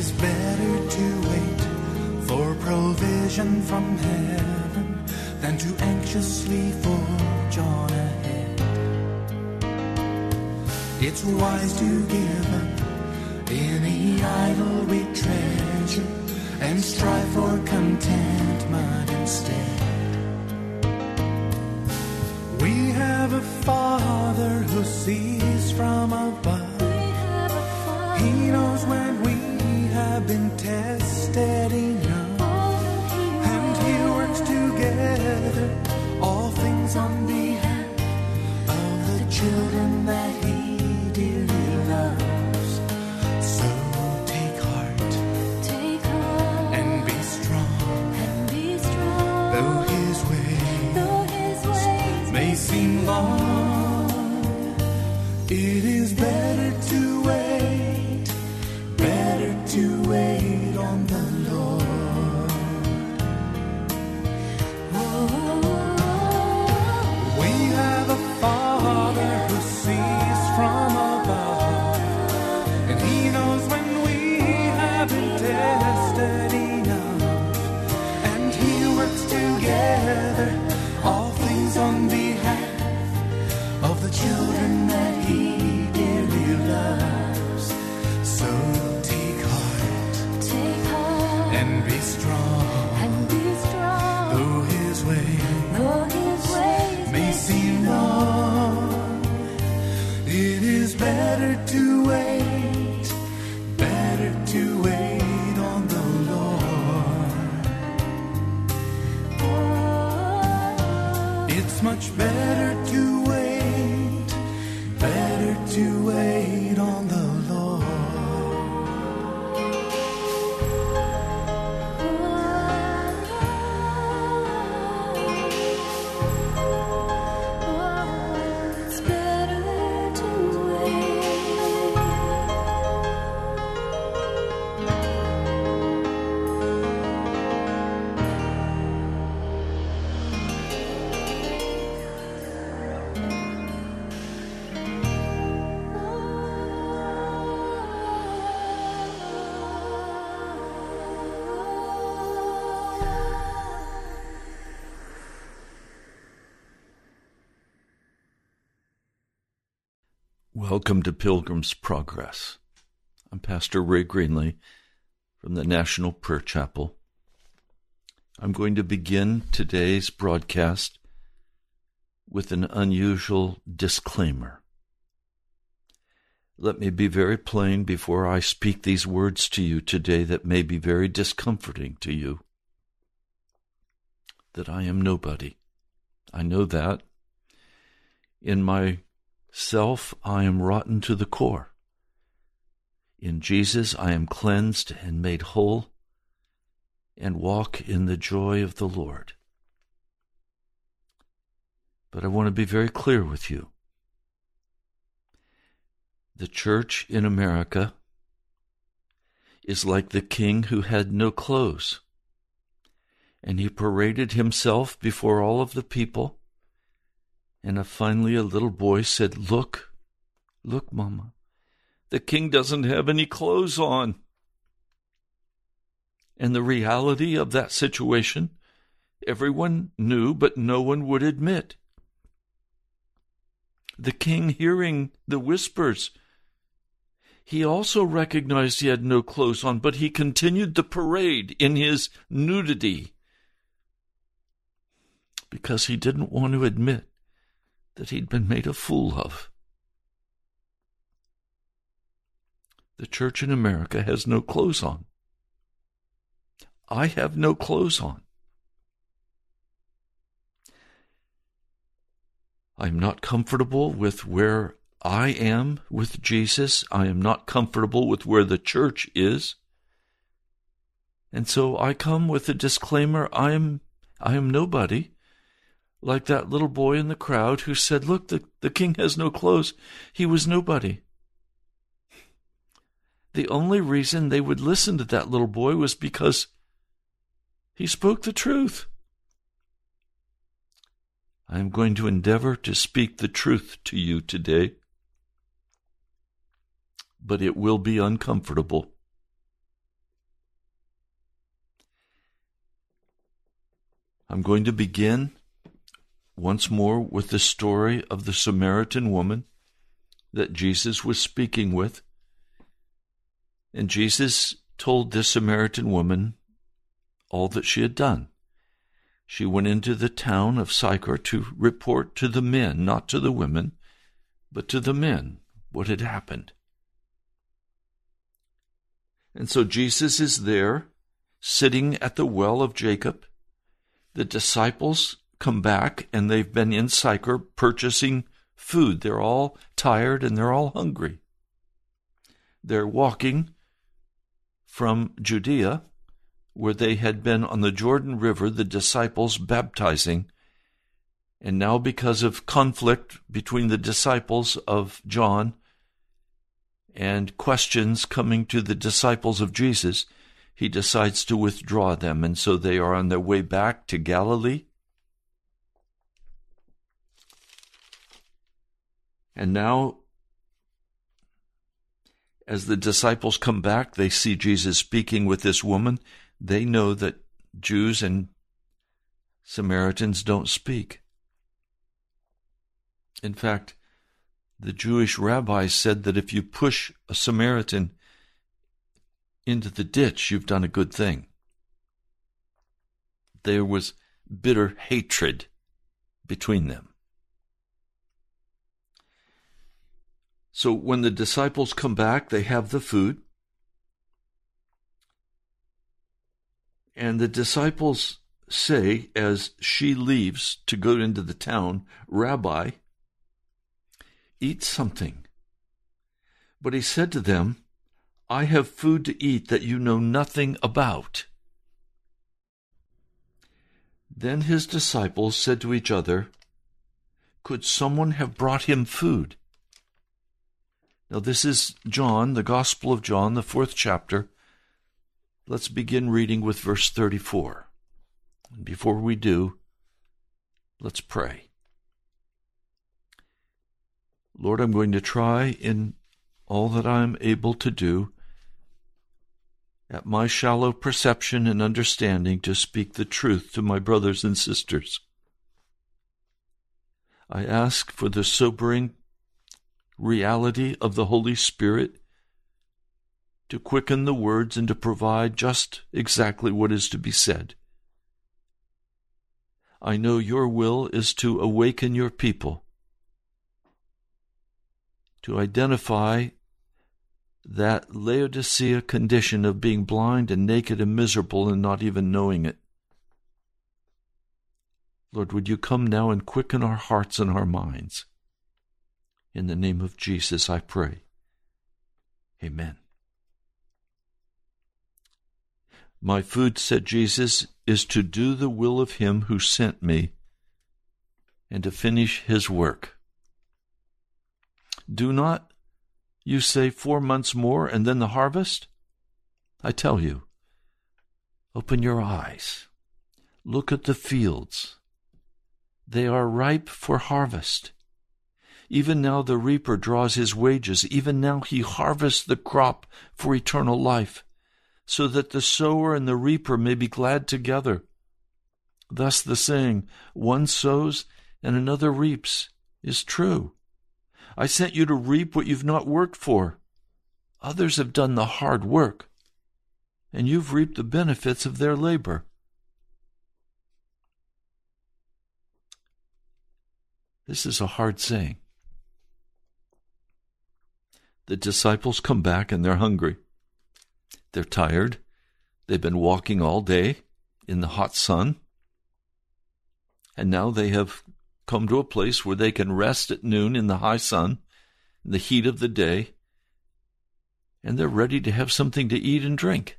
Is better to wait for provision from heaven than to anxiously forge on ahead. It's wise to give up any idol we treasure and strive for contentment instead. Things on behalf of the children that He dearly loves. So take heart Take heart and be strong, and be strong. though His way Though His ways may seem long. Better to wait, better to wait on the Lord. Oh, it's much better Welcome to Pilgrim's Progress. I'm Pastor Ray Greenley from the National Prayer Chapel. I'm going to begin today's broadcast with an unusual disclaimer. Let me be very plain before I speak these words to you today that may be very discomforting to you. That I am nobody. I know that. In my self, I am rotten to the core. In Jesus, I am cleansed and made whole. and walk in the joy of the Lord. But I want to be very clear with you. The church in America is like the king who had no clothes. And he paraded himself before all of the people. And finally, a little boy said, Look, look, Mama, the king doesn't have any clothes on. And the reality of that situation, everyone knew, but no one would admit. The king, hearing the whispers, he also recognized he had no clothes on, but he continued the parade in his nudity because he didn't want to admit that he'd been made a fool of. The church in America has no clothes on. I have no clothes on. I'm not comfortable with where I am with Jesus. I am not comfortable with where the church is. And so I come with a disclaimer I am I am nobody. Like that little boy in the crowd who said, Look, the, the king has no clothes. He was nobody. The only reason they would listen to that little boy was because he spoke the truth. I am going to endeavor to speak the truth to you today, but it will be uncomfortable. I'm going to begin once more with the story of the Samaritan woman that Jesus was speaking with. And Jesus told this Samaritan woman all that she had done. She went into the town of Sychar to report to the men, not to the women, but to the men, what had happened. And so Jesus is there, sitting at the well of Jacob. The disciples come back, and they've been in Sychar purchasing food. They're all tired and they're all hungry. They're walking from Judea where they had been on the Jordan River, the disciples baptizing. And now, because of conflict between the disciples of John and questions coming to the disciples of Jesus, he decides to withdraw them. And so they are on their way back to Galilee. And now, as the disciples come back, they see Jesus speaking with this woman they know that Jews and Samaritans don't speak. In fact, the Jewish rabbis said that if you push a Samaritan into the ditch, you've done a good thing. There was bitter hatred between them. So when the disciples come back, they have the food. And the disciples say, as she leaves to go into the town, Rabbi, eat something. But he said to them, I have food to eat that you know nothing about. Then his disciples said to each other, Could someone have brought him food? Now, this is John, the Gospel of John, the fourth chapter, Let's begin reading with verse 34. And before we do, let's pray. Lord, I'm going to try in all that I'm able to do at my shallow perception and understanding to speak the truth to my brothers and sisters. I ask for the sobering reality of the Holy Spirit to quicken the words and to provide just exactly what is to be said. I know your will is to awaken your people, to identify that Laodicea condition of being blind and naked and miserable and not even knowing it. Lord, would you come now and quicken our hearts and our minds? In the name of Jesus, I pray. Amen. My food, said Jesus, is to do the will of him who sent me and to finish his work. Do not you say four months more and then the harvest? I tell you, open your eyes, look at the fields. They are ripe for harvest. Even now the reaper draws his wages. Even now he harvests the crop for eternal life, so that the sower and the reaper may be glad together. Thus the saying, one sows and another reaps, is true. I sent you to reap what you've not worked for. Others have done the hard work, and you've reaped the benefits of their labor. This is a hard saying. The disciples come back and they're hungry. They're tired. They've been walking all day in the hot sun. And now they have come to a place where they can rest at noon in the high sun, in the heat of the day, and they're ready to have something to eat and drink.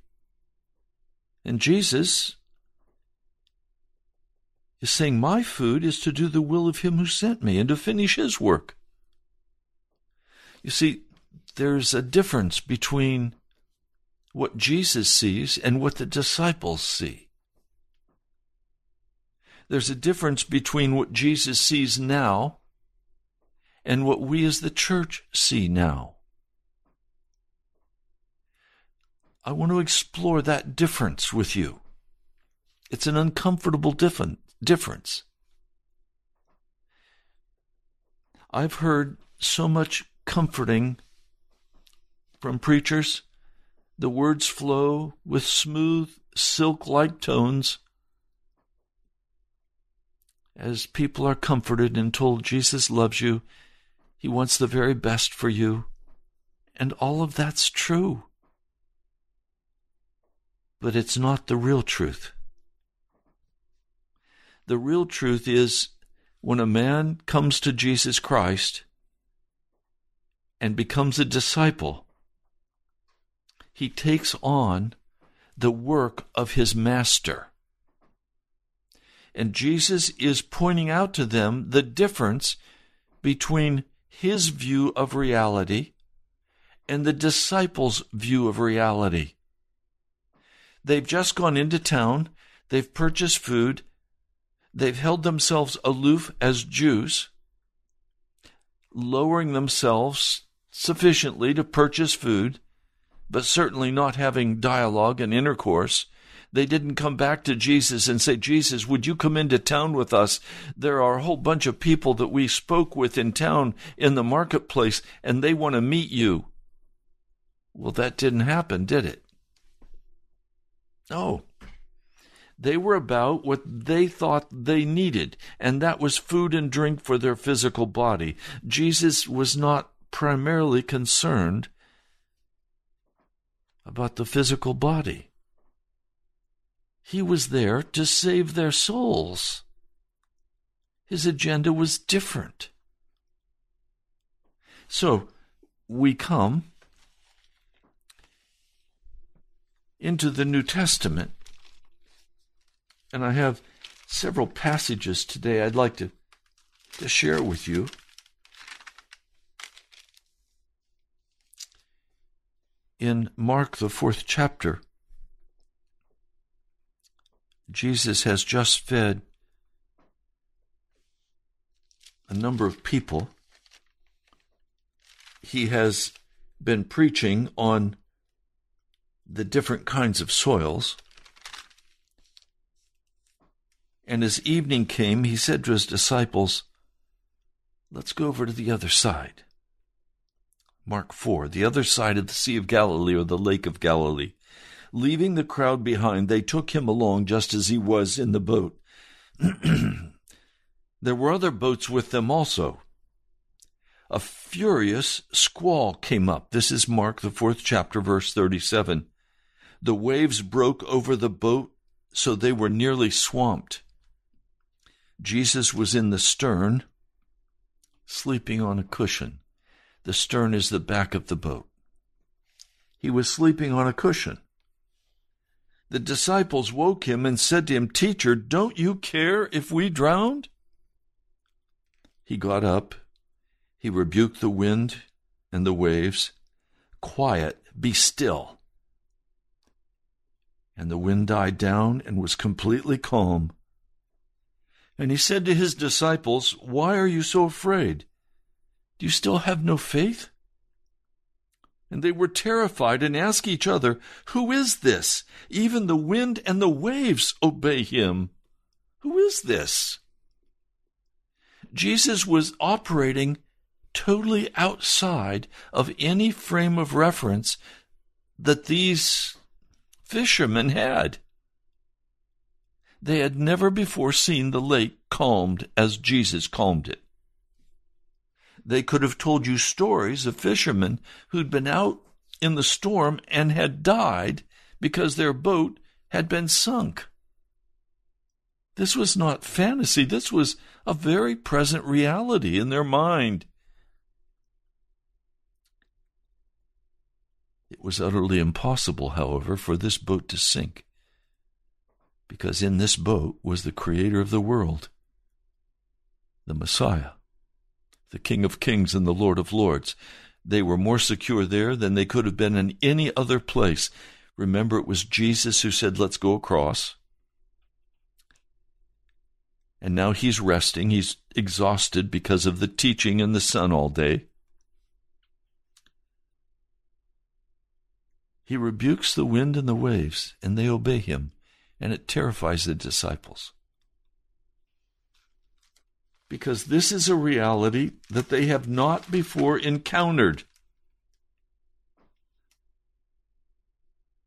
And Jesus is saying, My food is to do the will of him who sent me and to finish his work. You see, there's a difference between what Jesus sees and what the disciples see. There's a difference between what Jesus sees now and what we as the church see now. I want to explore that difference with you. It's an uncomfortable difference. I've heard so much comforting from preachers. The words flow with smooth, silk like tones as people are comforted and told Jesus loves you, He wants the very best for you. And all of that's true. But it's not the real truth. The real truth is when a man comes to Jesus Christ and becomes a disciple, he takes on the work of his master. And Jesus is pointing out to them the difference between his view of reality and the disciples' view of reality. They've just gone into town, they've purchased food, they've held themselves aloof as Jews, lowering themselves sufficiently to purchase food, but certainly not having dialogue and intercourse they didn't come back to Jesus and say, Jesus, would you come into town with us? There are a whole bunch of people that we spoke with in town in the marketplace, and they want to meet you. Well, that didn't happen, did it? No. They were about what they thought they needed, and that was food and drink for their physical body. Jesus was not primarily concerned about the physical body. He was there to save their souls. His agenda was different. So we come into the New Testament, and I have several passages today I'd like to, to share with you. In Mark, the fourth chapter, Jesus has just fed a number of people. He has been preaching on the different kinds of soils. And as evening came, he said to his disciples, Let's go over to the other side. Mark 4, the other side of the Sea of Galilee or the Lake of Galilee. Leaving the crowd behind, they took him along just as he was in the boat. there were other boats with them also. A furious squall came up. This is Mark, the fourth chapter, verse 37. The waves broke over the boat so they were nearly swamped. Jesus was in the stern, sleeping on a cushion. The stern is the back of the boat. He was sleeping on a cushion. the disciples woke him and said to him, Teacher, don't you care if we drowned? He got up, he rebuked the wind and the waves. Quiet, be still. And the wind died down and was completely calm. And he said to his disciples, Why are you so afraid? Do you still have no faith? And they were terrified and asked each other, Who is this? Even the wind and the waves obey him. Who is this? Jesus was operating totally outside of any frame of reference that these fishermen had. They had never before seen the lake calmed as Jesus calmed it. They could have told you stories of fishermen who'd been out in the storm and had died because their boat had been sunk. This was not fantasy, this was a very present reality in their mind. It was utterly impossible, however, for this boat to sink, because in this boat was the Creator of the world, the Messiah, the King of Kings and the Lord of Lords. They were more secure there than they could have been in any other place. Remember, it was Jesus who said, Let's go across. And now he's resting. He's exhausted because of the teaching in the sun all day. He rebukes the wind and the waves, and they obey him, and it terrifies the disciples. Because this is a reality that they have not before encountered.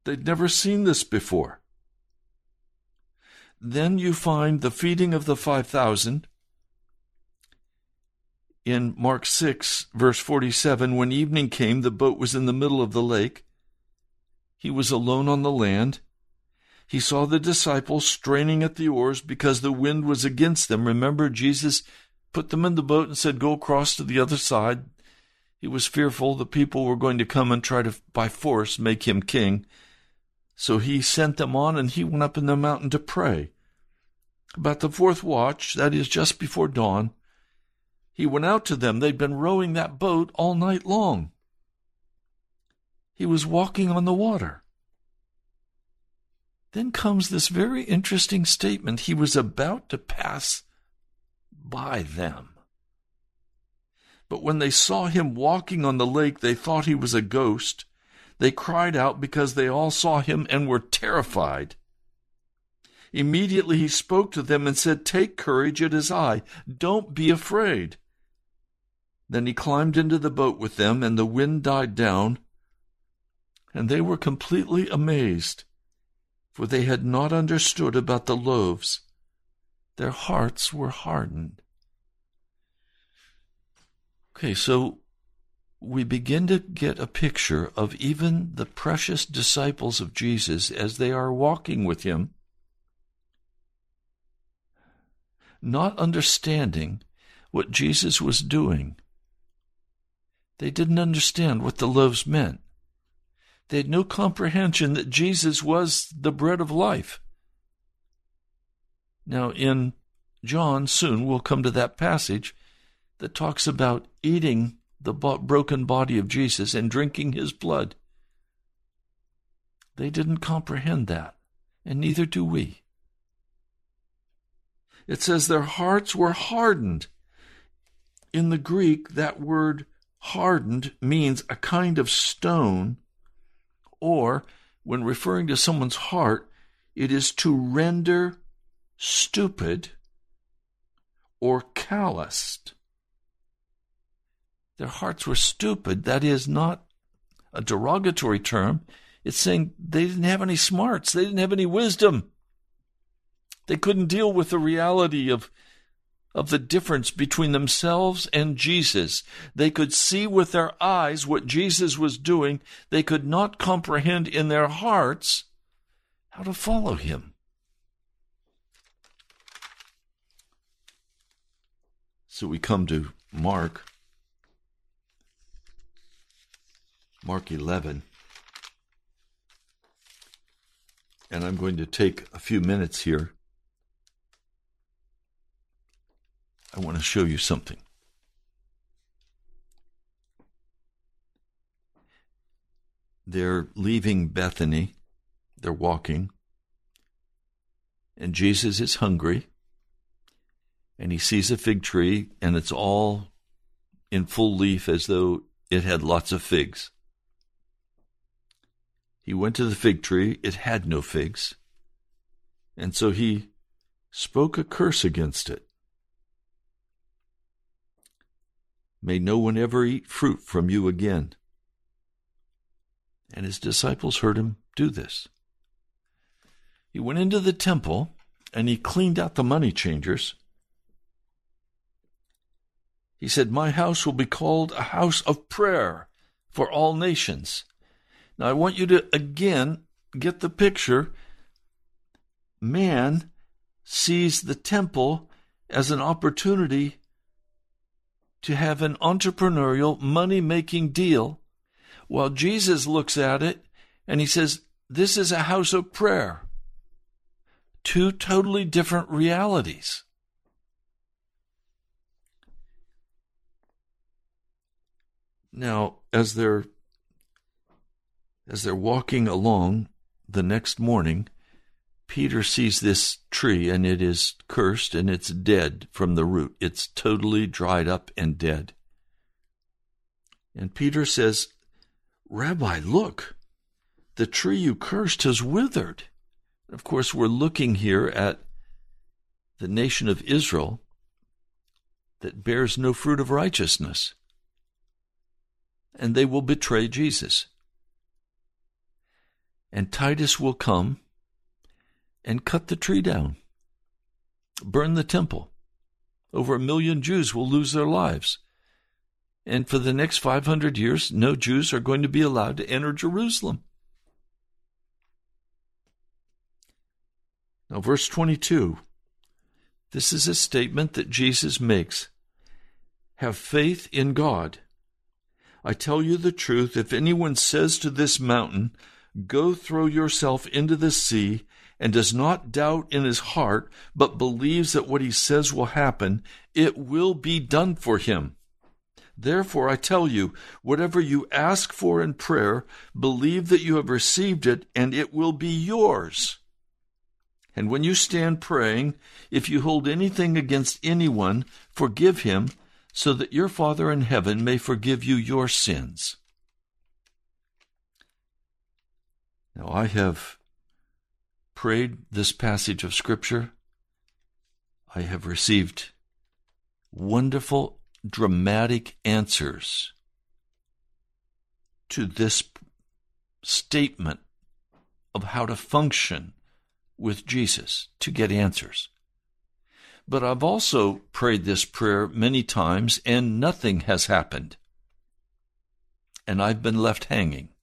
They'd never seen this before. Then you find the feeding of the 5,000 in Mark 6, verse 47. When evening came, the boat was in the middle of the lake he was alone on the land. He saw the disciples straining at the oars because the wind was against them. Remember, Jesus put them in the boat and said, Go across to the other side. He was fearful the people were going to come and try to, by force, make him king. So he sent them on and he went up in the mountain to pray. About the fourth watch, that is just before dawn, he went out to them. They'd been rowing that boat all night long. He was walking on the water. Then comes this very interesting statement. He was about to pass by them. But when they saw him walking on the lake, they thought he was a ghost. They cried out because they all saw him and were terrified. Immediately he spoke to them and said, Take courage, it is I. Don't be afraid. Then he climbed into the boat with them, and the wind died down, and they were completely amazed, for they had not understood about the loaves. Their hearts were hardened. Okay, so we begin to get a picture of even the precious disciples of Jesus as they are walking with him, not understanding what Jesus was doing. They didn't understand what the loaves meant. They had no comprehension that Jesus was the bread of life. Now, in John, soon we'll come to that passage that talks about eating the broken body of Jesus and drinking his blood. They didn't comprehend that, and neither do we. It says their hearts were hardened. In the Greek, that word hardened means a kind of stone or, when referring to someone's heart, it is to render stupid or calloused. Their hearts were stupid. That is not a derogatory term. It's saying they didn't have any smarts, they didn't have any wisdom. They couldn't deal with the reality of of the difference between themselves and Jesus. They could see with their eyes what Jesus was doing. They could not comprehend in their hearts how to follow him. So we come to Mark. Mark 11. And I'm going to take a few minutes here. I want to show you something. They're leaving Bethany. They're walking. And Jesus is hungry. And he sees a fig tree, and it's all in full leaf as though it had lots of figs. He went to the fig tree, it had no figs. And so he spoke a curse against it. May no one ever eat fruit from you again. And his disciples heard him do this. He went into the temple and he cleaned out the money changers. He said, My house will be called a house of prayer for all nations. Now I want you to again get the picture. Man sees the temple as an opportunity to have an entrepreneurial, money making deal, while Jesus looks at it and he says, This is a house of prayer. Two totally different realities. Now, as they're as they're walking along the next morning, Peter sees this tree and it is cursed and it's dead from the root. It's totally dried up and dead. And Peter says, Rabbi, look, the tree you cursed has withered. Of course, we're looking here at the nation of Israel that bears no fruit of righteousness. And they will betray Jesus. And Titus will come and cut the tree down, burn the temple. Over a million Jews will lose their lives. And for the next 500 years, no Jews are going to be allowed to enter Jerusalem. Now, verse 22 this is a statement that Jesus makes Have faith in God. I tell you the truth, if anyone says to this mountain, Go throw yourself into the sea, and does not doubt in his heart, but believes that what he says will happen, it will be done for him. Therefore, I tell you, whatever you ask for in prayer, believe that you have received it, and it will be yours. And when you stand praying, if you hold anything against anyone, forgive him, so that your Father in heaven may forgive you your sins. Now, I have prayed this passage of Scripture. I have received wonderful, dramatic answers to this statement of how to function with Jesus to get answers. But I've also prayed this prayer many times and nothing has happened. And I've been left hanging.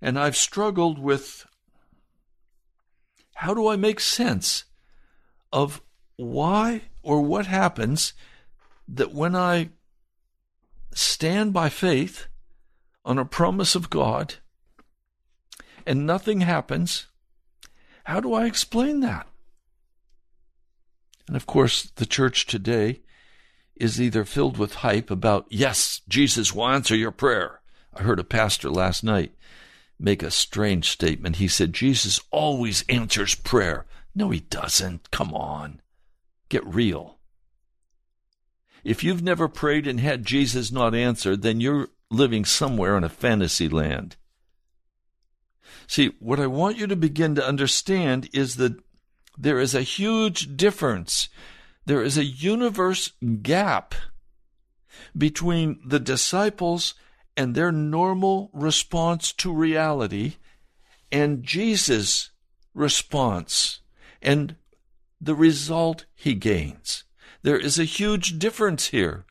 And I've struggled with how do I make sense of why or what happens that when I stand by faith on a promise of God and nothing happens, how do I explain that? And of course, the church today is either filled with hype about, yes, Jesus will answer your prayer. I heard a pastor last night make a strange statement. He said, Jesus always answers prayer. No, he doesn't. Come on. Get real. If you've never prayed and had Jesus not answer, then you're living somewhere in a fantasy land. See, what I want you to begin to understand is that there is a huge difference. There is a universe gap between the disciples and their normal response to reality and Jesus' response and the result he gains. There is a huge difference here.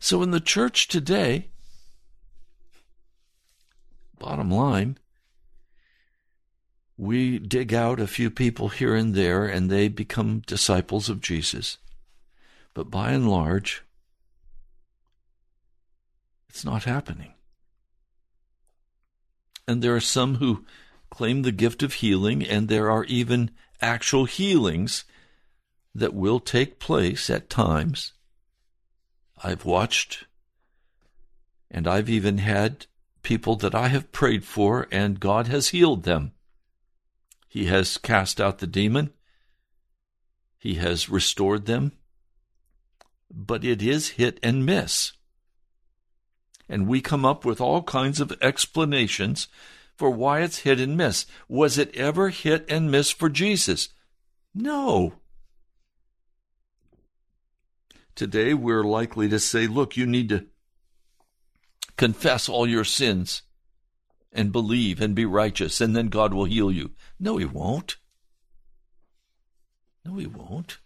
So in the church today, bottom line, we dig out a few people here and there and they become disciples of Jesus. But by and large, it's not happening. And there are some who claim the gift of healing, and there are even actual healings that will take place at times. I've watched, and I've even had people that I have prayed for, and God has healed them. He has cast out the demon, He has restored them, but it is hit and miss. And we come up with all kinds of explanations for why it's hit and miss. Was it ever hit and miss for Jesus? No. Today we're likely to say, look, you need to confess all your sins and believe and be righteous, and then God will heal you. No, He won't. No, He won't.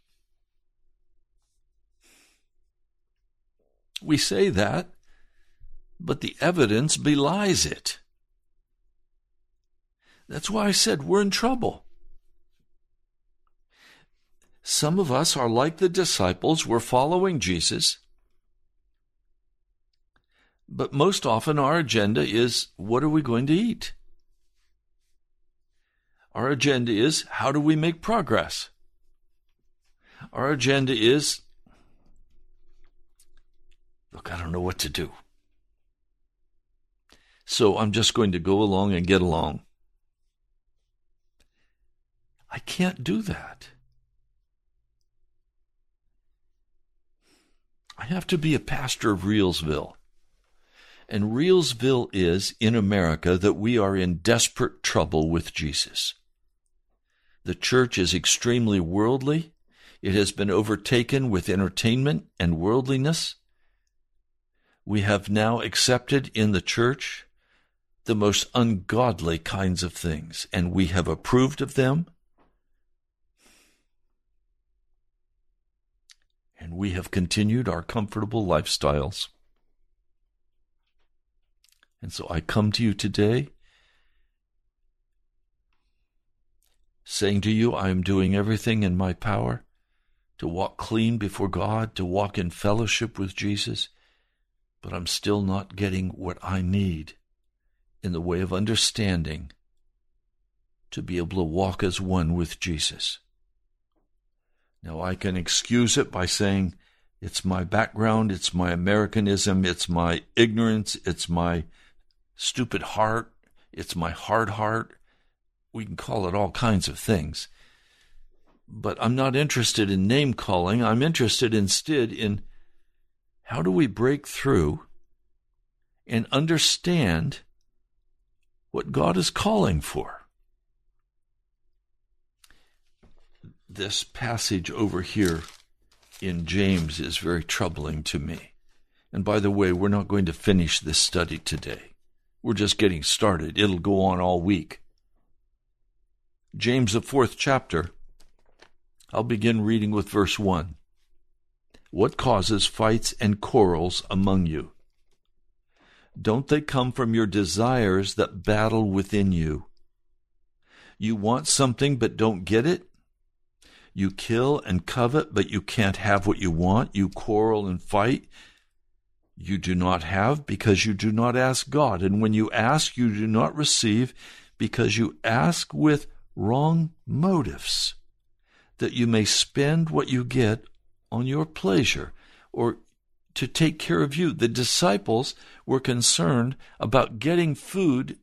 We say that, but the evidence belies it. That's why I said we're in trouble. Some of us are like the disciples, we're following Jesus. But most often our agenda is what are we going to eat? Our agenda is how do we make progress? Our agenda is look, I don't know what to do. So I'm just going to go along and get along. I can't do that. I have to be a pastor of Reelsville. And Reelsville is in America that we are in desperate trouble with Jesus. The church is extremely worldly. It has been overtaken with entertainment and worldliness. We have now accepted in the church the most ungodly kinds of things, and we have approved of them. And we have continued our comfortable lifestyles. And so I come to you today saying to you, I am doing everything in my power to walk clean before God, to walk in fellowship with Jesus, but I'm still not getting what I need in the way of understanding to be able to walk as one with Jesus. Now, I can excuse it by saying it's my background, it's my Americanism, it's my ignorance, it's my stupid heart, it's my hard heart. We can call it all kinds of things. But I'm not interested in name calling. I'm interested instead in how do we break through and understand what God is calling for. This passage over here in James is very troubling to me. And by the way, we're not going to finish this study today. We're just getting started. It'll go on all week. James, the fourth chapter. I'll begin reading with verse 1. What causes fights and quarrels among you? Don't they come from your desires that battle within you? You want something but don't get it? You kill and covet, but you can't have what you want. You quarrel and fight you do not have because you do not ask God. And when you ask, you do not receive because you ask with wrong motives, that you may spend what you get on your pleasure or to take care of you. The disciples were concerned about getting food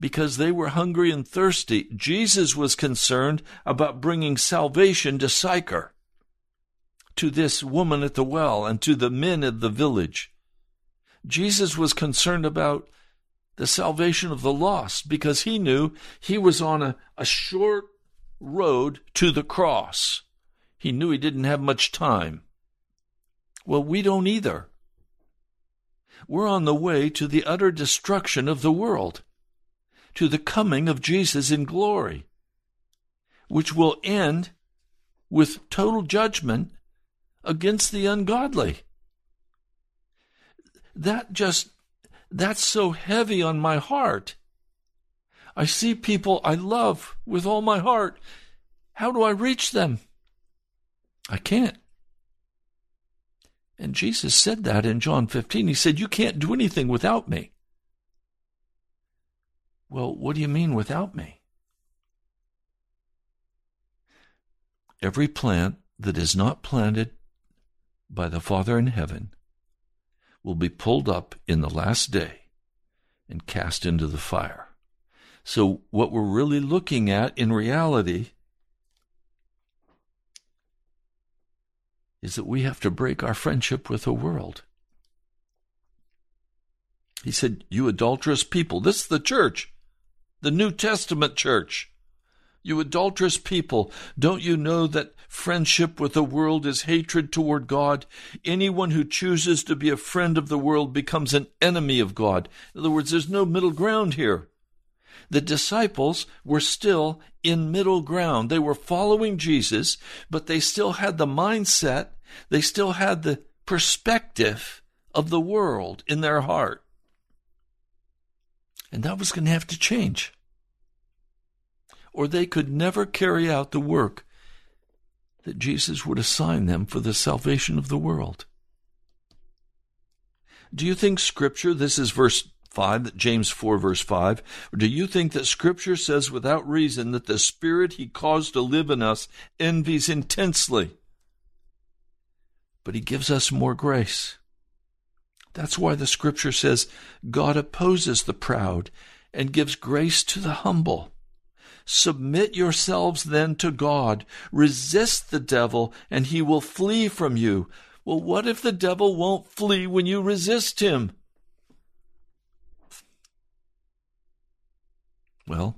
because they were hungry and thirsty. Jesus was concerned about bringing salvation to Sychar to this woman at the well and to the men of the village. Jesus was concerned about the salvation of the lost because he knew he was on a, a short road to the cross. He knew he didn't have much time. Well, we don't either. We're on the way to the utter destruction of the world, to the coming of Jesus in glory, which will end with total judgment against the ungodly. That just, that's so heavy on my heart. I see people I love with all my heart. How do I reach them? I can't. And Jesus said that in John 15. He said, You can't do anything without me. Well, what do you mean without me? Every plant that is not planted by the Father in heaven will be pulled up in the last day and cast into the fire. So, what we're really looking at in reality is that we have to break our friendship with the world. He said, You adulterous people. This is the church, the New Testament church. You adulterous people, don't you know that friendship with the world is hatred toward God? Anyone who chooses to be a friend of the world becomes an enemy of God. In other words, there's no middle ground here. The disciples were still in middle ground. They were following Jesus, but they still had the mindset, they still had the perspective of the world in their heart. And that was going to have to change or they could never carry out the work that Jesus would assign them for the salvation of the world. Do you think Scripture, this is verse 5, James 4, verse 5, or do you think that Scripture says without reason that the Spirit He caused to live in us envies intensely? But He gives us more grace. That's why the Scripture says God opposes the proud and gives grace to the humble. Submit yourselves then to God. Resist the devil, and he will flee from you. Well, what if the devil won't flee when you resist him? Well,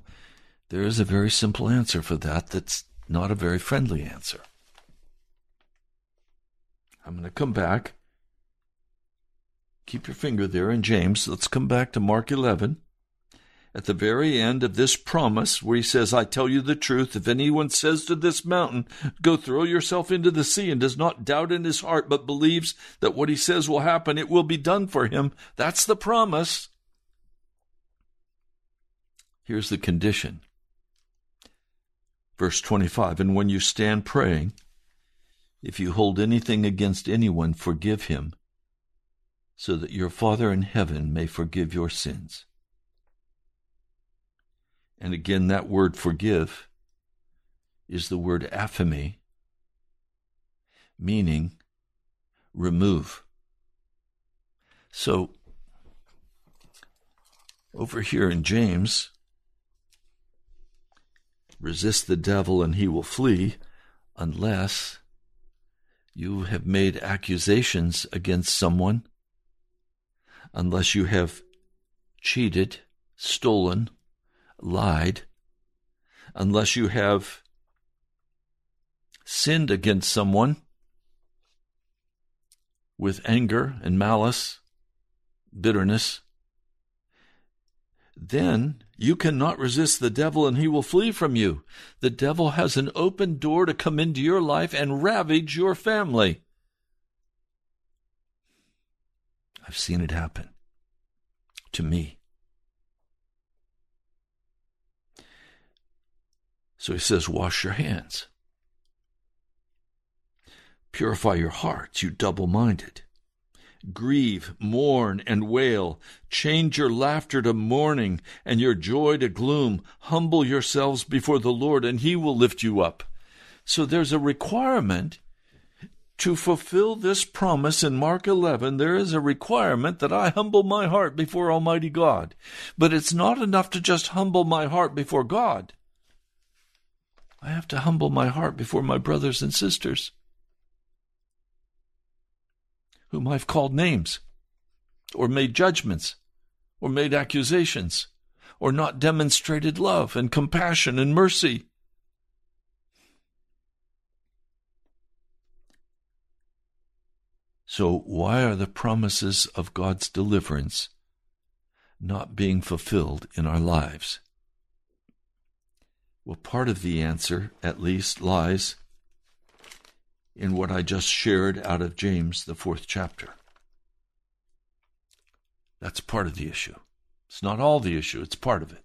there is a very simple answer for that that's not a very friendly answer. I'm going to come back. Keep your finger there in James. Let's come back to Mark 11 at the very end of this promise, where he says, I tell you the truth, if anyone says to this mountain, Go throw yourself into the sea, and does not doubt in his heart, but believes that what he says will happen, it will be done for him. That's the promise. Here's the condition. Verse 25 And when you stand praying, if you hold anything against anyone, forgive him, so that your Father in heaven may forgive your sins. And again, that word forgive is the word aphiemi, meaning remove. So, over here in James, resist the devil and he will flee unless you have made accusations against someone, unless you have cheated, stolen, lied, unless you have sinned against someone with anger and malice, bitterness, then you cannot resist the devil and he will flee from you. The devil has an open door to come into your life and ravage your family. I've seen it happen to me. So he says, Wash your hands. Purify your hearts, you double minded. Grieve, mourn, and wail. Change your laughter to mourning and your joy to gloom. Humble yourselves before the Lord, and he will lift you up. So there's a requirement to fulfill this promise in Mark 11, there is a requirement that I humble my heart before Almighty God. But it's not enough to just humble my heart before God. I have to humble my heart before my brothers and sisters, whom I've called names, or made judgments, or made accusations, or not demonstrated love and compassion and mercy. So, why are the promises of God's deliverance not being fulfilled in our lives? Well, part of the answer, at least, lies in what I just shared out of James, the fourth chapter. That's part of the issue. It's not all the issue, it's part of it.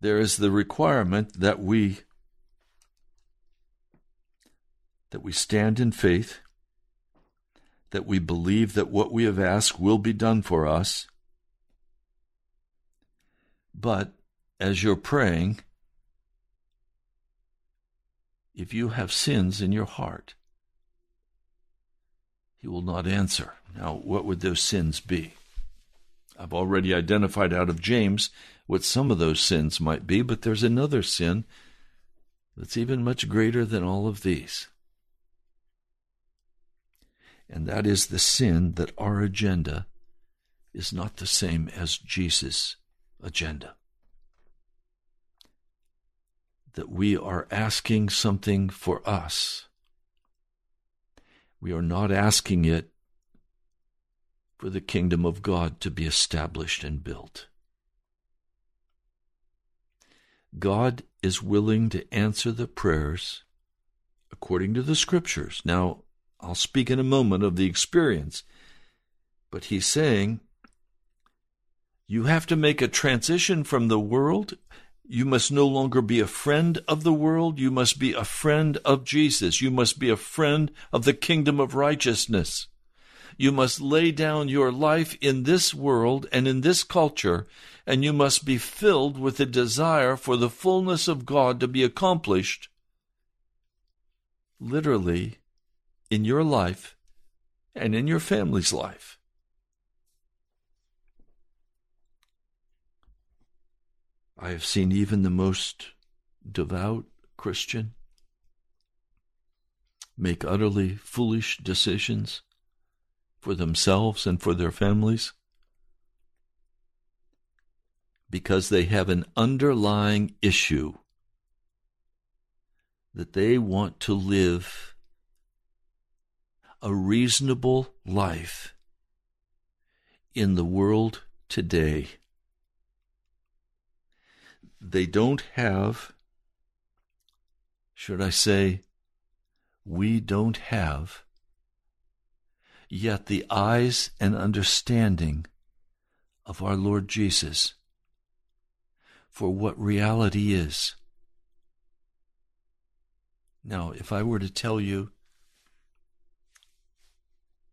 There is the requirement that we that we stand in faith, that we believe that what we have asked will be done for us, But as you're praying, if you have sins in your heart, he will not answer. Now, what would those sins be? I've already identified out of James what some of those sins might be, but there's another sin that's even much greater than all of these. And that is the sin that our agenda is not the same as Jesus' agenda. That we are asking something for us. We are not asking it for the kingdom of God to be established and built. God is willing to answer the prayers according to the scriptures. Now, I'll speak in a moment of the experience, but he's saying you have to make a transition from the world. You must no longer be a friend of the world. You must be a friend of Jesus. You must be a friend of the kingdom of righteousness. You must lay down your life in this world and in this culture, and you must be filled with a desire for the fullness of God to be accomplished, literally, in your life and in your family's life. I have seen even the most devout Christian make utterly foolish decisions for themselves and for their families because they have an underlying issue that they want to live a reasonable life in the world today. They don't have, should I say, we don't have yet the eyes and understanding of our Lord Jesus for what reality is. Now, if I were to tell you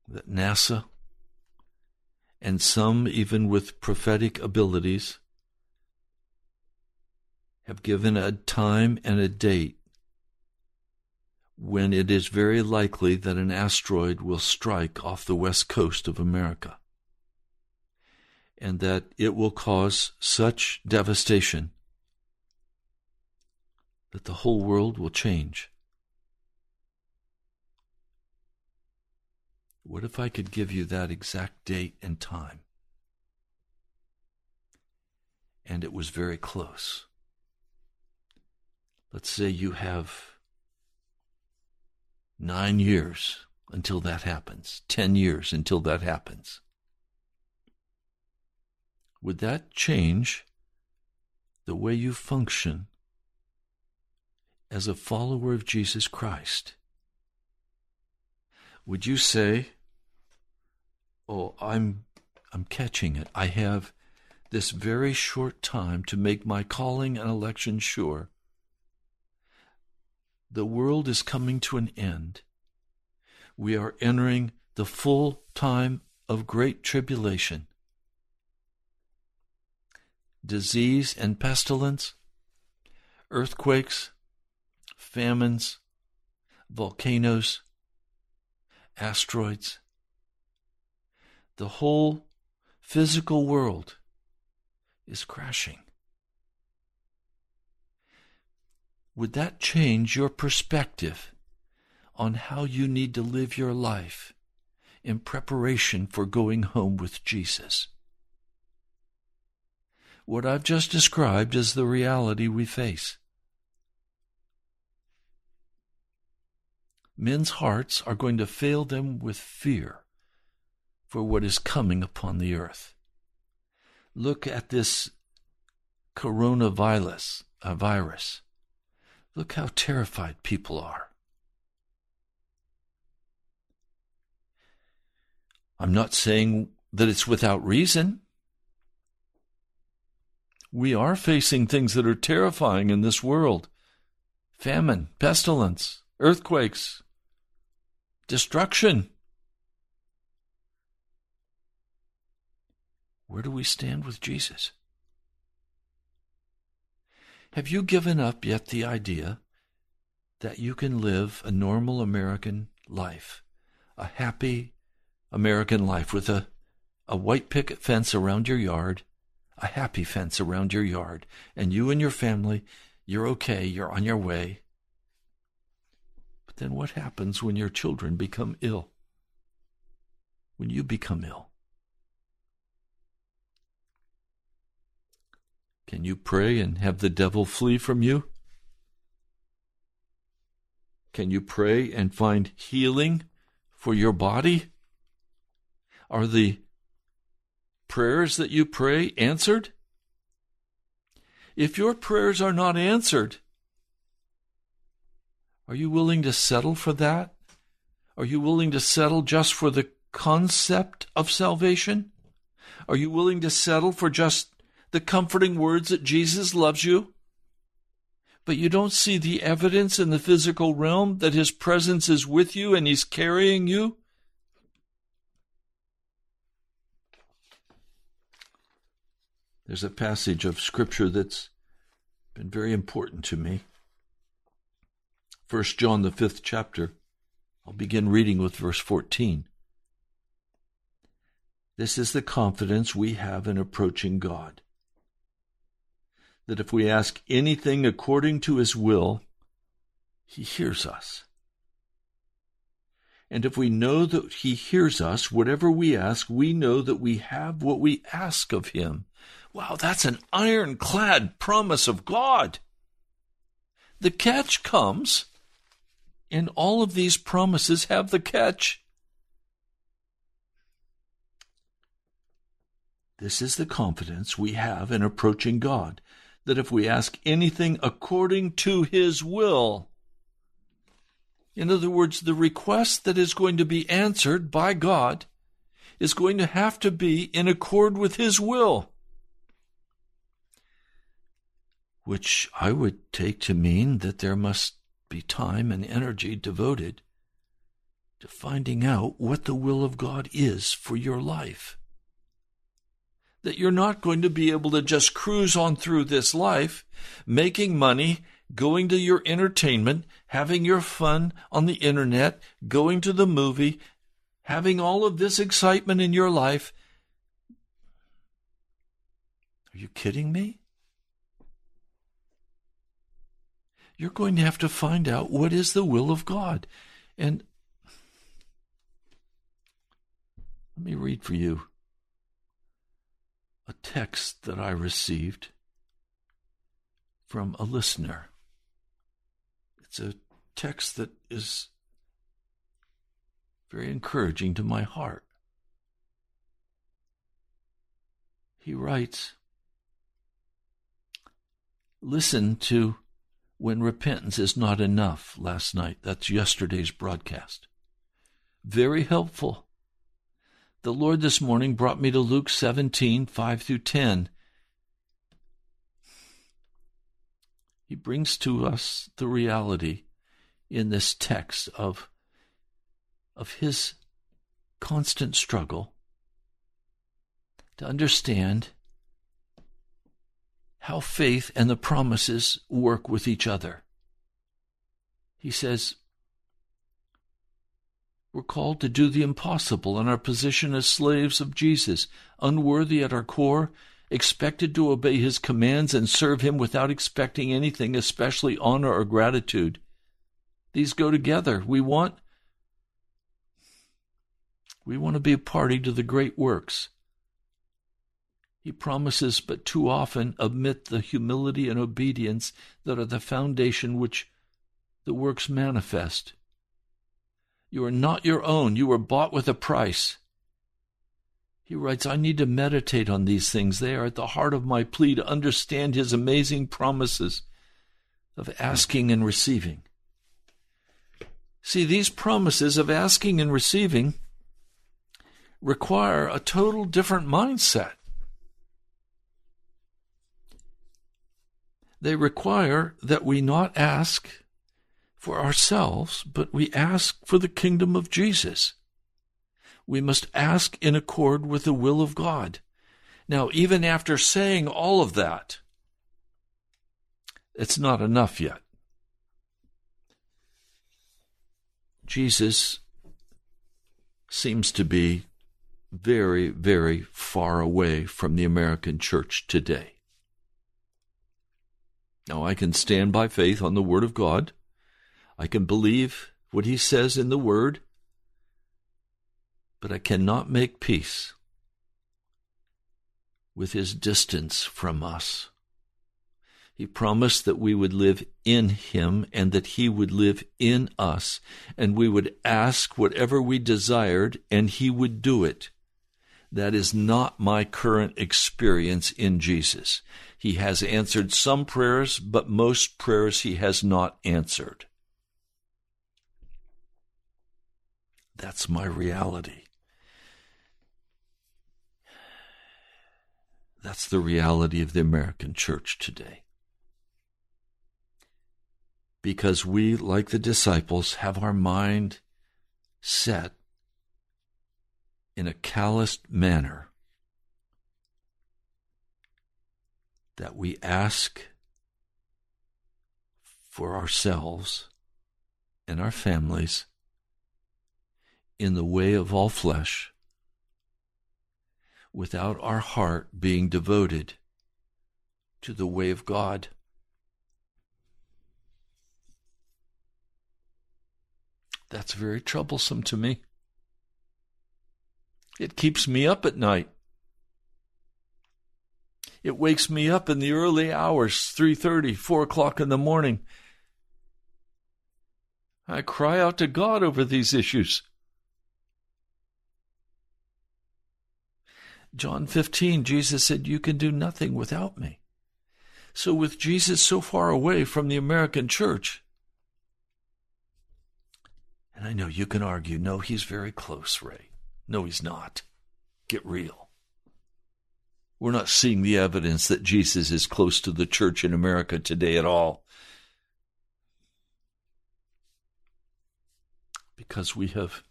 that NASA and some even with prophetic abilities have given a time and a date when it is very likely that an asteroid will strike off the west coast of America, and that it will cause such devastation that the whole world will change. What if I could give you that exact date and time? And it was very close. Let's say you have Nine years until that happens. Ten years until that happens. Would that change the way you function as a follower of Jesus Christ? Would you say, "Oh, I'm I'm catching it. I have this very short time to make my calling and election sure the world is coming to an end. We are entering the full time of great tribulation. Disease and pestilence, earthquakes, famines, volcanoes, asteroids. The whole physical world is crashing. Would that change your perspective on how you need to live your life in preparation for going home with Jesus? What I've just described is the reality we face. Men's hearts are going to fail them with fear for what is coming upon the earth. Look at this coronavirus. a virus. Look how terrified people are. I'm not saying that it's without reason. We are facing things that are terrifying in this world famine, pestilence, earthquakes, destruction. Where do we stand with Jesus? Have you given up yet the idea that you can live a normal American life, a happy American life with a, a white picket fence around your yard, a happy fence around your yard, and you and your family, you're okay, you're on your way. But then what happens when your children become ill? When you become ill? Can you pray and have the devil flee from you? Can you pray and find healing for your body? Are the prayers that you pray answered? If your prayers are not answered, are you willing to settle for that? Are you willing to settle just for the concept of salvation? Are you willing to settle for just the comforting words that Jesus loves you? But you don't see the evidence in the physical realm that his presence is with you and he's carrying you? There's a passage of scripture that's been very important to me. First John the fifth chapter. I'll begin reading with verse 14. This is the confidence we have in approaching God. That if we ask anything according to his will, he hears us. And if we know that he hears us, whatever we ask, we know that we have what we ask of him. Wow, that's an ironclad promise of God. The catch comes, and all of these promises have the catch. This is the confidence we have in approaching God, that if we ask anything according to His will, in other words, the request that is going to be answered by God is going to have to be in accord with His will which I would take to mean that there must be time and energy devoted to finding out what the will of God is for your life. That you're not going to be able to just cruise on through this life, making money, going to your entertainment, having your fun on the internet, going to the movie, having all of this excitement in your life. Are you kidding me? you're going to have to find out what is the will of God. And let me read for you a text that I received from a listener. It's a text that is very encouraging to my heart. He writes, Listen to when repentance is not enough last night. That's yesterday's broadcast. Very helpful. The Lord this morning brought me to Luke 17, 5 through 10. He brings to us the reality in this text of, of his constant struggle to understand how faith and the promises work with each other. He says, We're called to do the impossible in our position as slaves of Jesus, unworthy at our core, expected to obey his commands and serve him without expecting anything, especially honor or gratitude. These go together. We want we want to be a party to the great works he promises, but too often omit the humility and obedience that are the foundation which the works manifest. You are not your own. You were bought with a price. He writes, I need to meditate on these things. They are at the heart of my plea to understand his amazing promises of asking and receiving. See, these promises of asking and receiving require a total different mindset. they require that we not ask for ourselves, but we ask for the kingdom of Jesus. We must ask in accord with the will of God. Now, even after saying all of that, it's not enough yet. Jesus seems to be very, very far away from the American church today. Now, I can stand by faith on the Word of God. I can believe what He says in the Word, but I cannot make peace with His distance from us. He promised that we would live in Him and that He would live in us, and we would ask whatever we desired, and He would do it. That is not my current experience in Jesus. He has answered some prayers, but most prayers He has not answered. That's my reality. That's the reality of the American church today because we, like the disciples, have our mind set in a calloused manner that we ask for ourselves and our families in the way of all flesh without our heart being devoted to the way of God. That's very troublesome to me. It keeps me up at night. It wakes me up in the early hours, 3:30, 4 o'clock in the morning. I cry out to God over these issues. John 15, Jesus said, You can do nothing without me. So, with Jesus so far away from the American church, and I know you can argue, no, he's very close, Ray. No, he's not. Get real. We're not seeing the evidence that Jesus is close to the church in America today at all. Because we have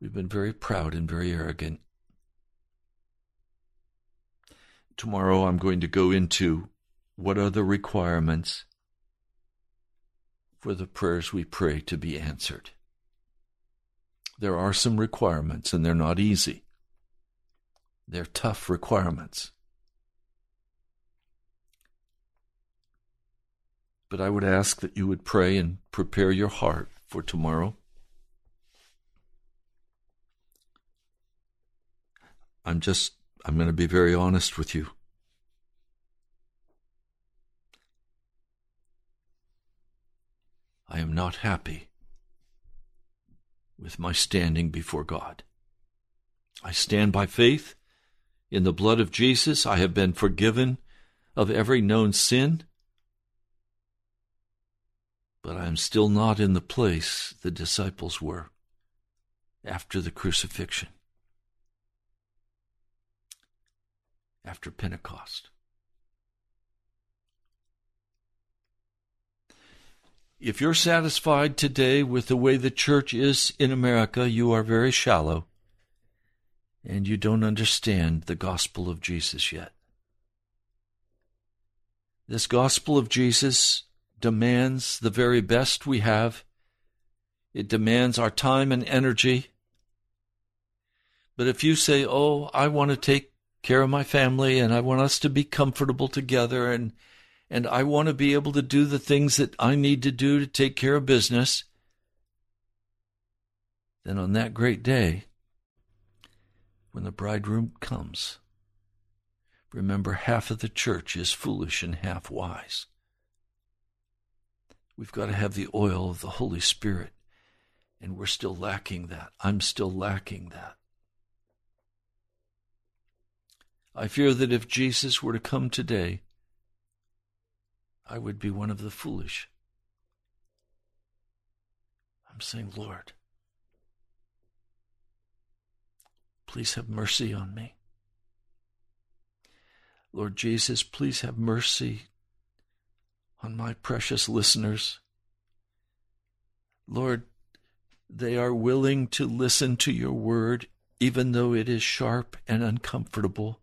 we've been very proud and very arrogant. Tomorrow I'm going to go into what are the requirements for the prayers we pray to be answered. There are some requirements, and they're not easy. They're tough requirements. But I would ask that you would pray and prepare your heart for tomorrow. I'm just, I'm going to be very honest with you. I am not happy with my standing before God. I stand by faith in the blood of Jesus. I have been forgiven of every known sin, but I am still not in the place the disciples were after the crucifixion, after Pentecost. If you're satisfied today with the way the church is in America, you are very shallow and you don't understand the gospel of Jesus yet. This gospel of Jesus demands the very best we have. It demands our time and energy. But if you say, Oh, I want to take care of my family and I want us to be comfortable together and and I want to be able to do the things that I need to do to take care of business, then on that great day, when the bridegroom comes, remember half of the church is foolish and half wise. We've got to have the oil of the Holy Spirit, and we're still lacking that. I'm still lacking that. I fear that if Jesus were to come today, I would be one of the foolish. I'm saying, Lord, please have mercy on me. Lord Jesus, please have mercy on my precious listeners. Lord, they are willing to listen to your word, even though it is sharp and uncomfortable.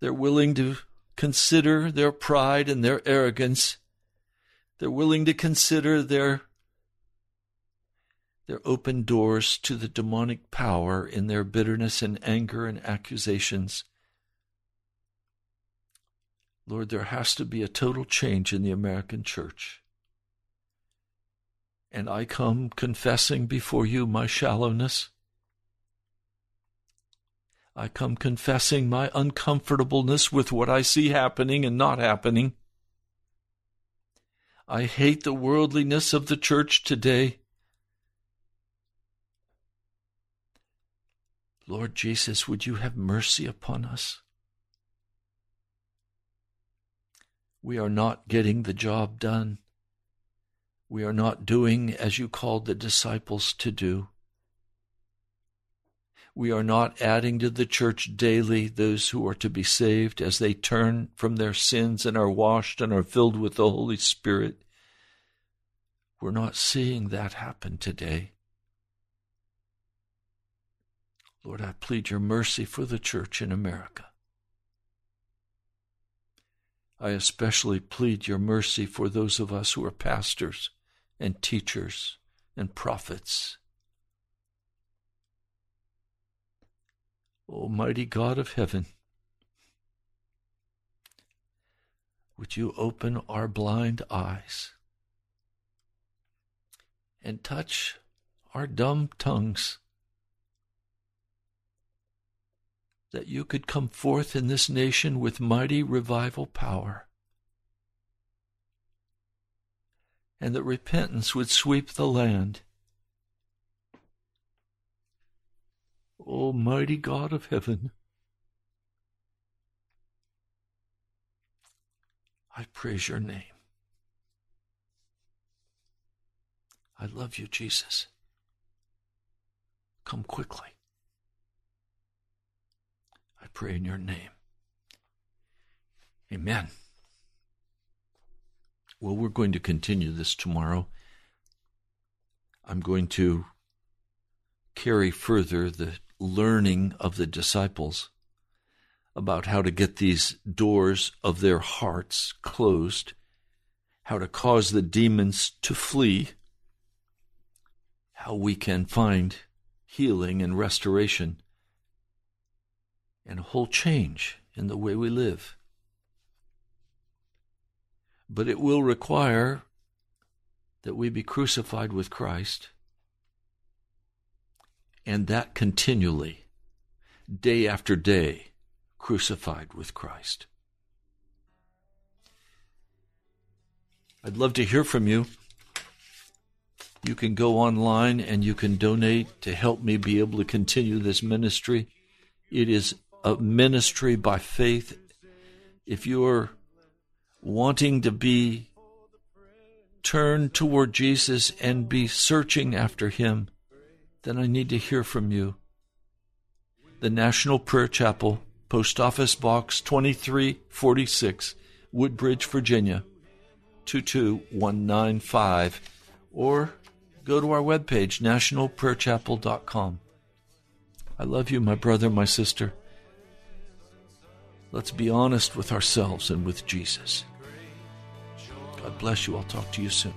They're willing to consider their pride and their arrogance. They're willing to consider their their open doors to the demonic power in their bitterness and anger and accusations. Lord, there has to be a total change in the American church. And I come confessing before you my shallowness. I come confessing my uncomfortableness with what I see happening and not happening. I hate the worldliness of the church today. Lord Jesus, would you have mercy upon us? We are not getting the job done. We are not doing as you called the disciples to do. We are not adding to the church daily those who are to be saved as they turn from their sins and are washed and are filled with the Holy Spirit. We're not seeing that happen today. Lord, I plead your mercy for the church in America. I especially plead your mercy for those of us who are pastors and teachers and prophets. Almighty God of heaven, would you open our blind eyes and touch our dumb tongues that you could come forth in this nation with mighty revival power, and that repentance would sweep the land. Almighty God of heaven, I praise your name. I love you, Jesus. Come quickly I pray in your name. Amen. Well, we're going to continue this tomorrow. I'm going to carry further the learning of the disciples about how to get these doors of their hearts closed, how to cause the demons to flee, how we can find healing and restoration and a whole change in the way we live. But it will require that we be crucified with Christ, and that continually, day after day, crucified with Christ. I'd love to hear from you. You can go online and you can donate to help me be able to continue this ministry. It is a ministry by faith, if you're wanting to be turned toward Jesus and be searching after Him, then I need to hear from you. The National Prayer Chapel, Post Office Box 2346, Woodbridge, Virginia 22195, or go to our webpage, nationalprayerchapel.com. I love you, my brother, my sister. Let's be honest with ourselves and with Jesus. God bless you. I'll talk to you soon.